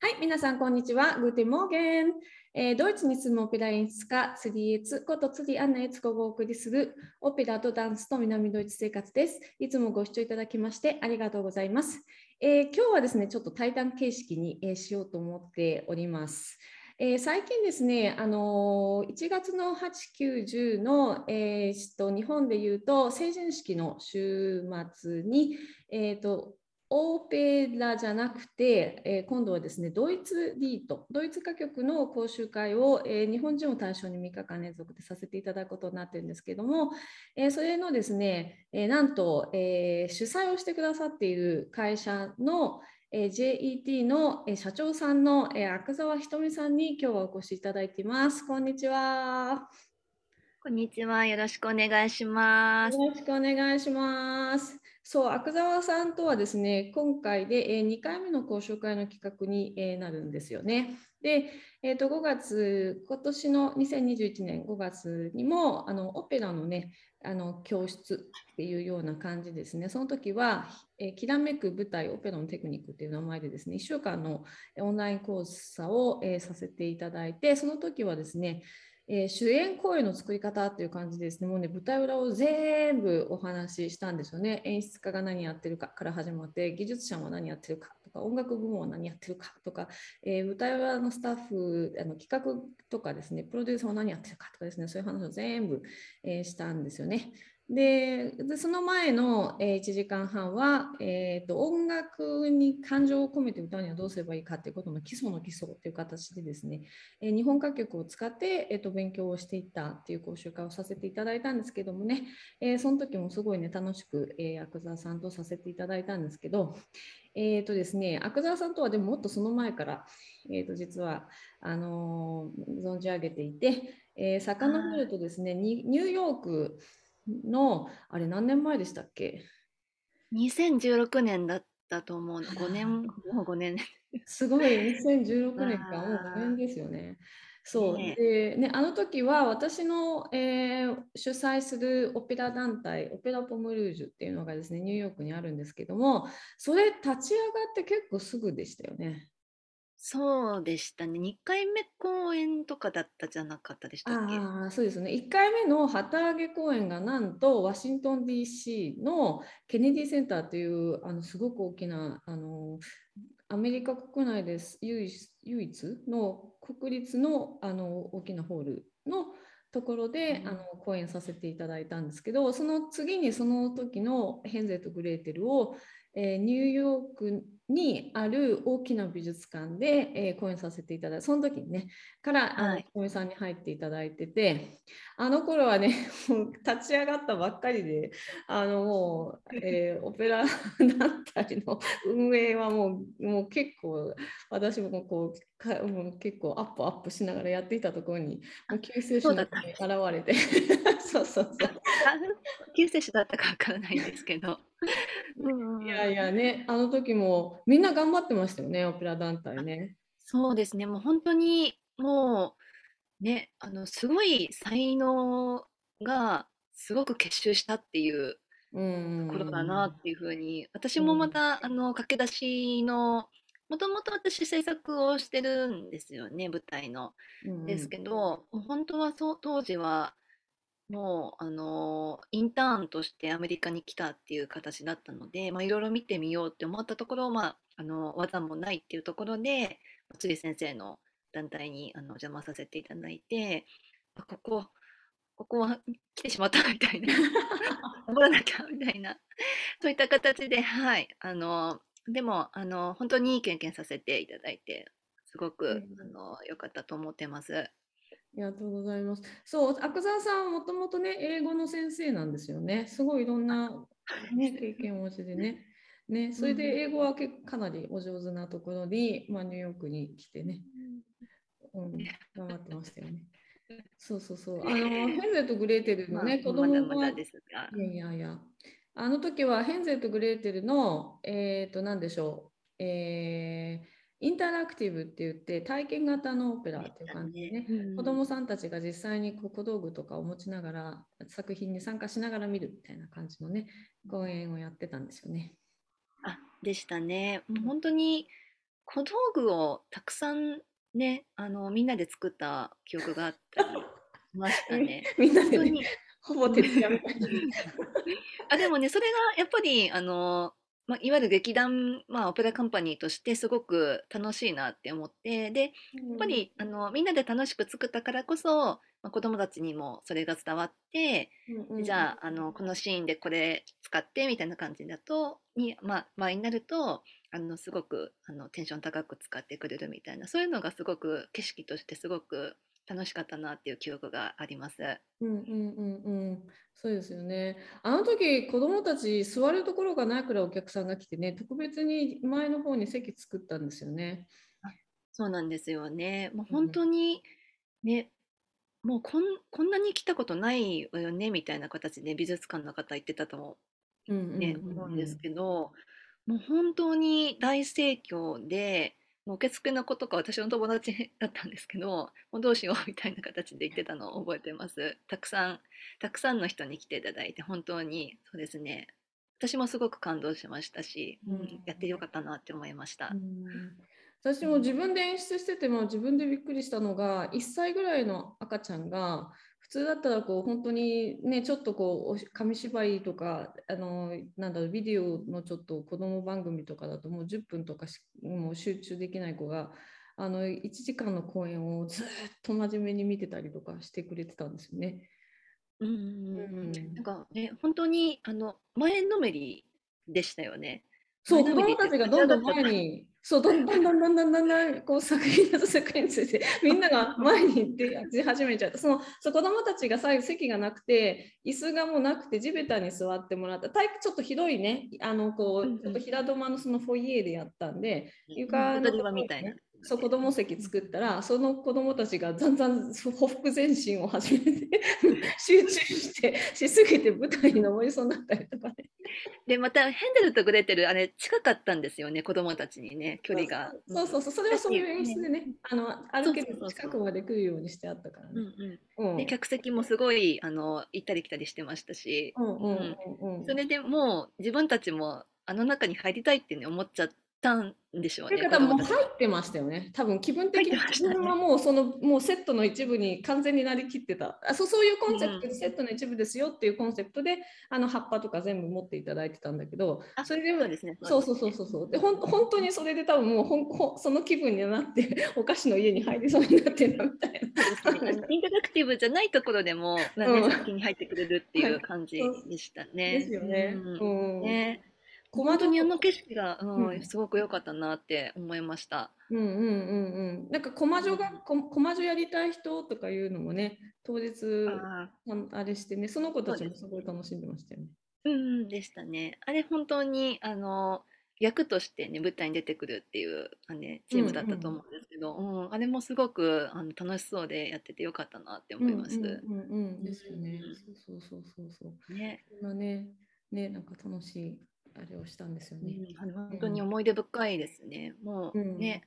はい、皆さん、こんにちは。 Guten Morgen。えー、ドイツに住むオペラ演出家、ツリーエツことツリーアンナエツコがお送りするオペラとダンスと南ドイツ生活です。いつもご視聴いただきましてありがとうございます。えー、今日はですね、ちょっと対談形式に、えー、しようと思っております。えー、最近ですね、あのー、1月の8、9、10の、えー、と日本でいうと成人式の週末に、えーとオーペラじゃなくて、えー、今度はですね、ドイツリート、ドイツ歌曲の講習会を、えー、日本人を対象に3日間連続でさせていただくことになっているんですけども、えー、それのですね、えなんと、え主催をしてくださっている会社の、え JET の、え社長さんの、え阿久澤ひとみさんに今日はお越しいただいています。こんにちは。こんにちは。よろしくお願いします。よろしくお願いします。そう、阿久澤さんとはですね、今回で2回目の講習会の企画になるんですよね。で、えー、と5月、今年の2021年5月にもあのオペラのね、あの教室っていうような感じですね。その時は、えー、きらめく舞台オペラのテクニックっていう名前でですね、1週間のオンライン講座を、えー、させていただいて、その時はですね、えー、主演公演の作り方っていう感じですね、もうね、舞台裏を全部お話ししたんですよね。演出家が何やってるかから始まって、技術者も何やってるかとか、音楽部門は何やってるかとか、えー、舞台裏のスタッフ、あの企画とかですね、プロデューサーは何やってるかとかですね、そういう話を全部、えー、したんですよね。でその前の、1時間半は、えーと、音楽に感情を込めて歌うにはどうすればいいかということの基礎の基礎という形でですね、え、日本歌曲を使って、えーと、勉強をしていったっていう講習会をさせていただいたんですけどもね、えー、その時もすごいね楽しく、え、阿久澤さんとさせていただいたんですけど、えーとですね、阿久澤さんとはでももっとその前から、えー、と実はあの存じ上げていて、えー、遡るとですねニューヨークの、あれ何年前でしたっけ ?2016 年だったと思う。5年、もう5年。すごい、2016年か、もう5年ですよね。そう、ね、でね、あの時は私の、えー、主催するオペラ団体オペラ・ポムルージュっていうのがですねニューヨークにあるんですけどもそれ立ち上がって結構すぐでしたよね。そうでしたね。2回目公演とかだったじゃなかったでしたっけ？ああ、そうですね。1回目の旗揚げ公演がなんとワシントン DC のケネディセンターというあのすごく大きなあのアメリカ国内です唯一唯一の国立のあの大きなホールのところで、うん、あの講演させていただいたんですけどその次にその時のヘンゼルとグレーテルを、えー、ニューヨークにある大きな美術館で、えー、講演させていただいてその時にねから、はい、あのさんに入っていただいててあの頃はね もう立ち上がったばっかりであのもう、えー、オペラ団体の運営はもうもう結構私もこうかもう結構アップアップしながらやっていたところにもう救世主に現れて。そうそうそう。救世主だったかわからないんですけどいやいやね、あの時もみんな頑張ってましたよね、オペラ団体ね。そうですね、もう本当にもうね、あのすごい才能がすごく結集したっていうところだなっていうふうに、私もまた、あの駆け出しの、もともと私制作をしてるんですよね、舞台の。ですけど、本当はそう当時はもう、あの、インターンとしてアメリカに来たっていう形だったので、まあ、いろいろ見てみようって思ったところ、まあ、あの、技もないっていうところで、釣り先生の団体にあの邪魔させていただいて、ここ、ここは来てしまったみたいな、守らなきゃみたいな、そういった形で、はい、あの、でも、あの、本当にいい経験させていただいて、すごく、うん、あの、良かったと思ってます。ありがとうございます。そう、阿久澤さんはもともとね、英語の先生なんですよね。すごいいろんな、ね、経験をお持ちでね。ね、それで英語は結構かなりお上手なところに、まあ、ニューヨークに来てね、うん、頑張ってましたよね。そうそうそう。あの、ヘンゼルとグレーテルのね、まあ、子供が、ま、いやいやいや、あの時はヘンゼルとグレーテルの、えっ、ー、と、何でしょう、えー、インタラクティブって言って体験型のオペラっていう感じでね、うん、子どもさんたちが実際に小道具とかを持ちながら作品に参加しながら見るみたいな感じのね講演をやってたんですよね。あでしたね。もう本当に小道具をたくさんね、あのみんなで作った記憶があったりしましたね。みんなで、ね、ほぼ徹夜みたいな。あでもね、それがやっぱりあのまあ、いわゆる劇団、まあ、オペラカンパニーとしてすごく楽しいなって思ってでやっぱりあのみんなで楽しく作ったからこそ、まあ、子どもたちにもそれが伝わって、うんうん、じゃああのこのシーンでこれ使ってみたいな感じだとに、まあ、場合になるとあのすごくあのテンション高く使ってくれるみたいなそういうのがすごく景色としてすごく楽しかったなっていう記憶があります。うんうんうんうん、そうですよね。あの時子どもたち座るところがないくらいお客さんが来てね、特別に前の方に席作ったんですよね。そうなんですよね。もう本当にね、うん、もうこんこんなに来たことないわよねみたいな形で美術館の方言ってたと思う,、ね、思うんですけど、もう本当に大盛況で。もう受付の子とか私の友達だったんですけどもうどうしようみたいな形で言ってたのを覚えてます。たくさんたくさんの人に来ていただいて本当にそうですね。私もすごく感動しましたし、うん、やってよかったなって思いました、うん、私も自分で演出してても自分でびっくりしたのが1歳ぐらいの赤ちゃんが普通だったらこう本当にねちょっとこう紙芝居とかあのなんだろうビデオのちょっと子供番組とかだともう10分とかもう集中できない子があの1時間の公演をずっと真面目に見てたりとかしてくれてたんですよね。うんうん、なんかね本当にあの前のめりでしたよね。そう子供たちがどんどん前にそうどんどんどんどんどんどんどんこう作品の作品について みんなが前に出始めちゃった。そのそう子供たちが最後席がなくて椅子がもうなくて地べたに座ってもらった。体育ちょっとひどいね。あのこうちょっと平戸間のそのフォイエーでやったんで床のね、みたいな。そう子供席作ったらその子供たちがざんざんほふ前進を始めて 集中してしすぎて舞台に登りそうになったりとかね。でまたヘンデルとグレテルあれ近かったんですよね子供たちにね距離が。そうそう。そうそれはそういう演出でね、あの歩ける近くまで来るようにしてあったからね。うんうん、で客席もすごいあの行ったり来たりしてましたし、それでもう自分たちもあの中に入りたいって、ね、思っちゃって。たんでしょうね。方も入ってましたよね。多分気分的に自分はもうそのもうセットの一部に完全になりきってた。あそうそういうコンセプトで、セットの一部ですよっていうコンセプトであの葉っぱとか全部持っていただいてたんだけど、それでそうですね。そうそうそうそうそう。でほん本当にそれで多分もうほんほその気分になってお菓子の家に入りそうになってんだみたいな。インタラクティブじゃないところでも、なんで先に入ってくれるっていう感じでしたね。ですよね。うん、ね。本当にあの景色が、うん、すごく良かったなって思いました。うんうんうんうん。なんかコマ女が、コマ女やりたい人とかいうのもね、当日ああれしてね、その子たちもすごい楽しんでましたよね。うん、でしたね。あれ本当にあの役としてね舞台に出てくるっていうあ、ね、チームだったと思うんですけど、うん、うん、あれもすごくあの楽しそうでやっててよかったなって思います。うんうんうん、ですよね。そうそうそうそう。ね。そんなねねなんか楽しいあれをしたんですよね。うん、本当に思い出深いですね。もうね、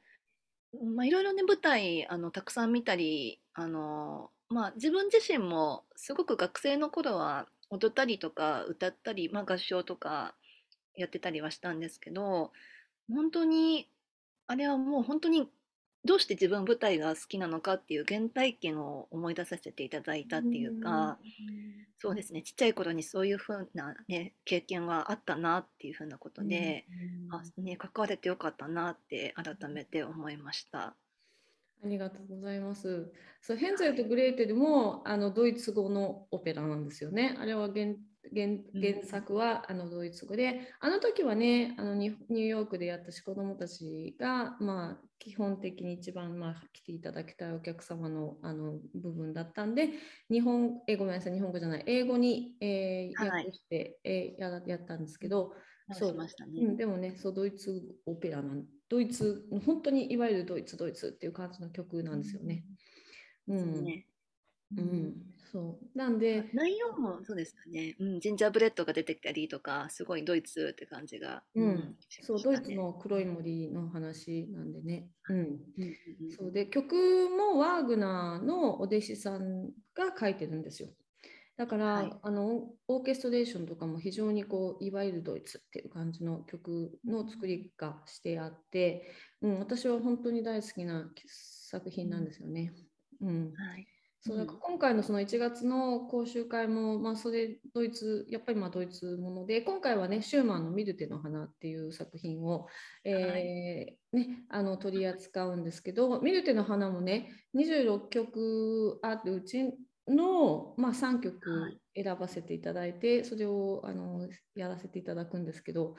まあ、いろいろね舞台あのたくさん見たりあの、まあ、自分自身もすごく学生の頃は踊ったりとか歌ったり、まあ、合唱とかやってたりはしたんですけど本当にあれはもう本当にどうして自分舞台が好きなのかっていう原体験を思い出させていただいたっていうか、そうですねちっちゃい頃にそういうふうな、ね、経験はあったなっていうふうなことで、あね、関われてよかったなって改めて思いました。ありがとうございます。そうヘンゼルとグレーテルもあのドイツ語のオペラなんですよね。あれは原原原作はあのドイツ語で、あの時はねあのニューヨークでやったし子どもたちが、まあ、基本的に一番、まあ、来ていただきたいお客様のあの部分だったんで日本えごめんなさい日本語じゃない英語に、えー、訳して、はい、えー、ややったんですけど、そうましたね、う。ん、でもねそうドイツオペラなんドイツ本当にいわゆるドイツドイツっていう感じの曲なんですよね。うん、うん、ね。うん、そう。なんで内容もそうですよね、うん、ジンジャーブレッドが出てきたりとかすごいドイツって感じが、うん、うん、そうドイツの黒い森の話なんでね、うん、うん、そうで曲もワーグナーのお弟子さんが書いてるんですよ。だから、はい、あのオーケストレーションとかも非常にこういわゆるドイツっていう感じの曲の作りがしてあって、うん、私は本当に大好きな作品なんですよね。うん、はいそうだから今回のその1月の講習会も、まあ、それドイツやっぱりまあドイツもので今回はねシューマンの「ミルテの花」っていう作品を、えー、はい、ね、あの取り扱うんですけど「ミルテの花」もね26曲あるうちの、まあ、3曲選ばせていただいて、それをあのやらせていただくんですけど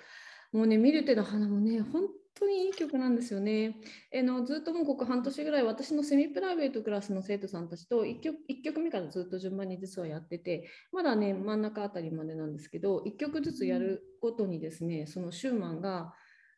もうね「ミルテの花」もね本当にいい曲なんですよね。えのずっともうここ半年ぐらい私のセミプライベートクラスの生徒さんたちと1曲 ,1 曲目からずっと順番に実はやっててまだね真ん中あたりまでなんですけど1曲ずつやるごとにですねそのシューマンが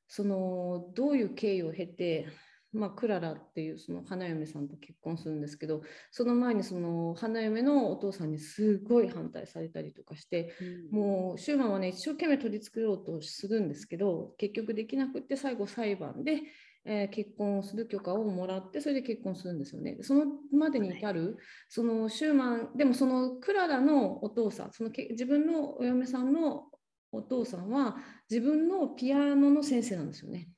そのどういう経緯を経てまあ、クララっていうその花嫁さんと結婚するんですけどその前にその花嫁のお父さんにすごい反対されたりとかして、うん、もうシューマンはね一生懸命取り繕ろうとするんですけど結局できなくって最後裁判で、えー、結婚をする許可をもらってそれで結婚するんですよね。そのまでに至る、はい、そのシューマンでもそのクララのお父さんそのけ自分のお嫁さんのお父さんは自分のピアノの先生なんですよね。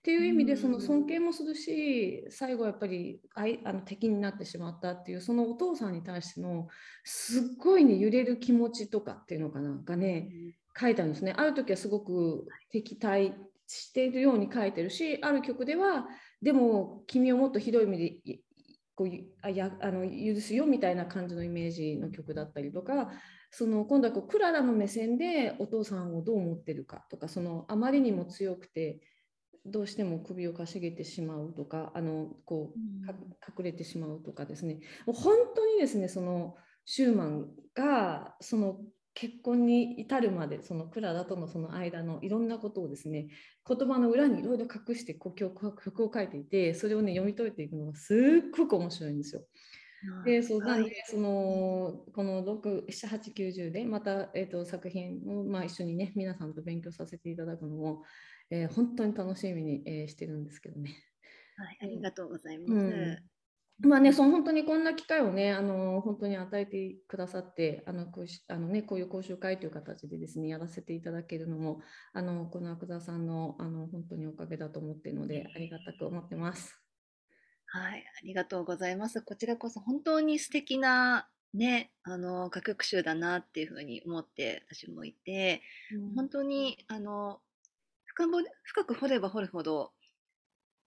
っていう意味でその尊敬もするし最後やっぱりあの敵になってしまったっていうそのお父さんに対してのすっごいね揺れる気持ちとかっていうのかながね書いてあるんですね。ある時はすごく敵対しているように書いてるしある曲ではでも君をもっとひどい意味でこうあやあの許すよみたいな感じのイメージの曲だったりとかその今度はこうクララの目線でお父さんをどう思ってるかとかそのあまりにも強くてどうしても首をかしげてしまうとかあのこう隠れてしまうとかですね。もう本当にですねそのシューマンがその結婚に至るまでそのクララとのその間のいろんなことをですね言葉の裏にいろいろ隠してこう曲を書いていてそれをね読み解いていくのがすっごく面白いんですよ。でそうなんで、そのこの67890でまた、えーと、作品を、まあ、一緒にね皆さんと勉強させていただくのも、えー、本当に楽しみに、えー、してるんですけどね。はい、ありがとうございます。うんまあね、その本当にこんな機会をね、あの本当に与えてくださって、あのこうあのね、こういう講習会という形でですね、やらせていただけるのも、あのこの阿久澤さんのあの本当におかげだと思っているので、ありがたく思ってます。はい、ありがとうございます。こちらこそ本当に素敵なね、あの楽曲集だなっていうふうに思って私もいて、うん、本当にあの深深く掘れば掘るほど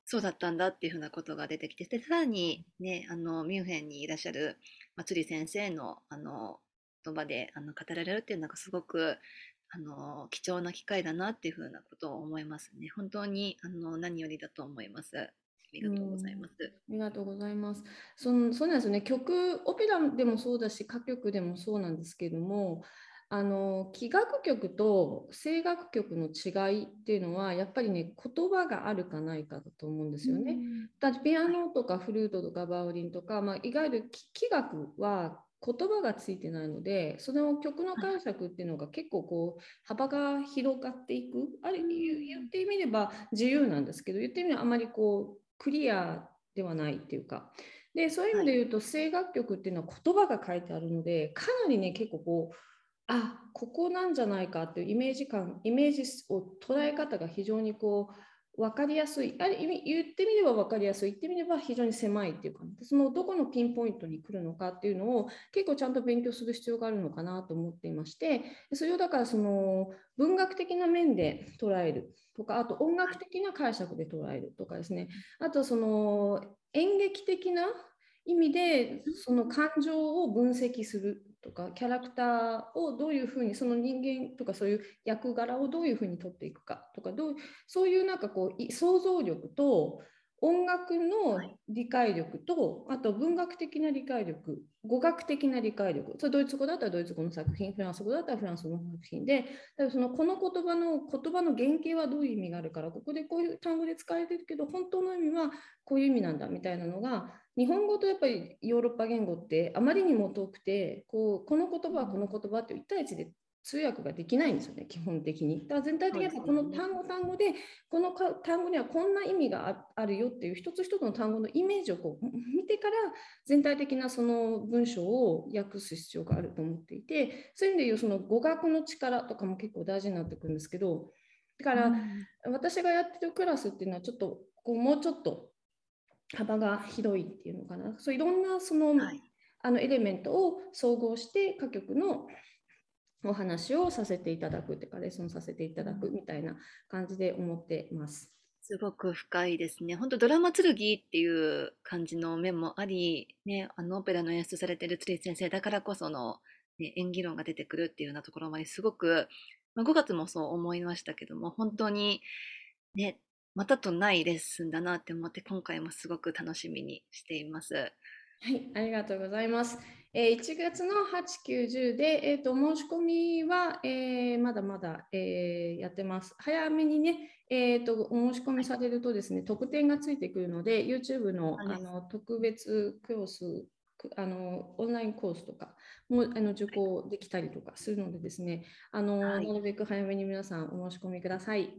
そうだったんだっていうふうなことが出てきてでさらに、ね、あのミュンヘンにいらっしゃる松里先生のあの言葉であの語られるっていうのがすごくあの貴重な機会だなっていうふうなことを思いますね。本当にあの何よりだと思います。ありがとうございます。ありがとうございます。そのそうなんですよね。曲、オペラでもそうだし、歌曲でもそうなんですけども、あの器楽曲と声楽曲の違いっていうのはやっぱりね言葉があるかないかだと思うんですよね。だってピアノとかフルートとかバイオリンとか、まあ、いわゆる器楽は言葉がついてないのでその曲の解釈っていうのが結構こう幅が広がっていく。あれ言ってみれば自由なんですけど言ってみればあまりこうクリアではないっていうか。でそういう意味で言うと声楽曲っていうのは言葉が書いてあるのでかなりね結構こうあここなんじゃないかっていうイメージ感イメージを捉え方が非常にこう分かりやすい。あれ言ってみれば分かりやすい。言ってみれば非常に狭いっていうかそのどこのピンポイントに来るのかっていうのを結構ちゃんと勉強する必要があるのかなと思っていまして。それをだからその文学的な面で捉えるとかあと音楽的な解釈で捉えるとかですね。あとその演劇的な意味でその感情を分析するとかキャラクターをどういうふうにその人間とかそういう役柄をどういうふうに取っていくかとかどうそういうなんかこう想像力と音楽の理解力と、あと文学的な理解力語学的な理解力。それドイツ語だったらドイツ語の作品フランス語だったらフランス語の作品でだそのこの言葉の言葉の原型はどういう意味があるからここでこういう単語で使われてるけど本当の意味はこういう意味なんだみたいなのが日本語とやっぱりヨーロッパ言語ってあまりにも遠くてこうこの言葉はこの言葉って1対1で通訳ができないんですよね、基本的に。だから全体的にこの単語単語で、この単語にはこんな意味があるよっていう一つ一つの単語のイメージをこう見てから全体的なその文章を訳す必要があると思っていて、そういう意味でいうその語学の力とかも結構大事になってくるんですけど、だから私がやってるクラスっていうのはちょっとこうもうちょっと幅が広いっていうのかな。そういろんなその、はい、あのエレメントを総合して各局のお話をさせていただくというか、レッスンさせていただくみたいな感じで思ってます。すごく深いですね。本当ドラマ剣っていう感じの面もあり、ね、あのオペラの演出されてる鶴先生だからこその、ね、演技論が出てくるっていうようなところまですごく、まあ、5月もそう思いましたけども、本当にね、またとないレッスンだなって思って、今回もすごく楽しみにしています。はい、ありがとうございます。えー、1月の8、9、10で、えーと、申し込みは、えー、まだまだ、えー、やってます。早めにね、えーと、お申し込みされるとですね、特典がついてくるので、YouTube のあの特別クロスあのオンラインコースとかもあの受講できたりとかするのでですね、あの、はい、なるべく早めに皆さんお申し込みください。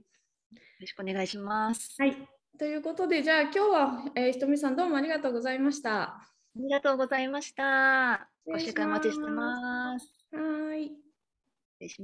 よろしくお願いします。はい。ということで、じゃあ今日は、えー、ひとみさんどうもありがとうございました。ありがとうございました。ご紹介お待ちしてます。はい。失礼します。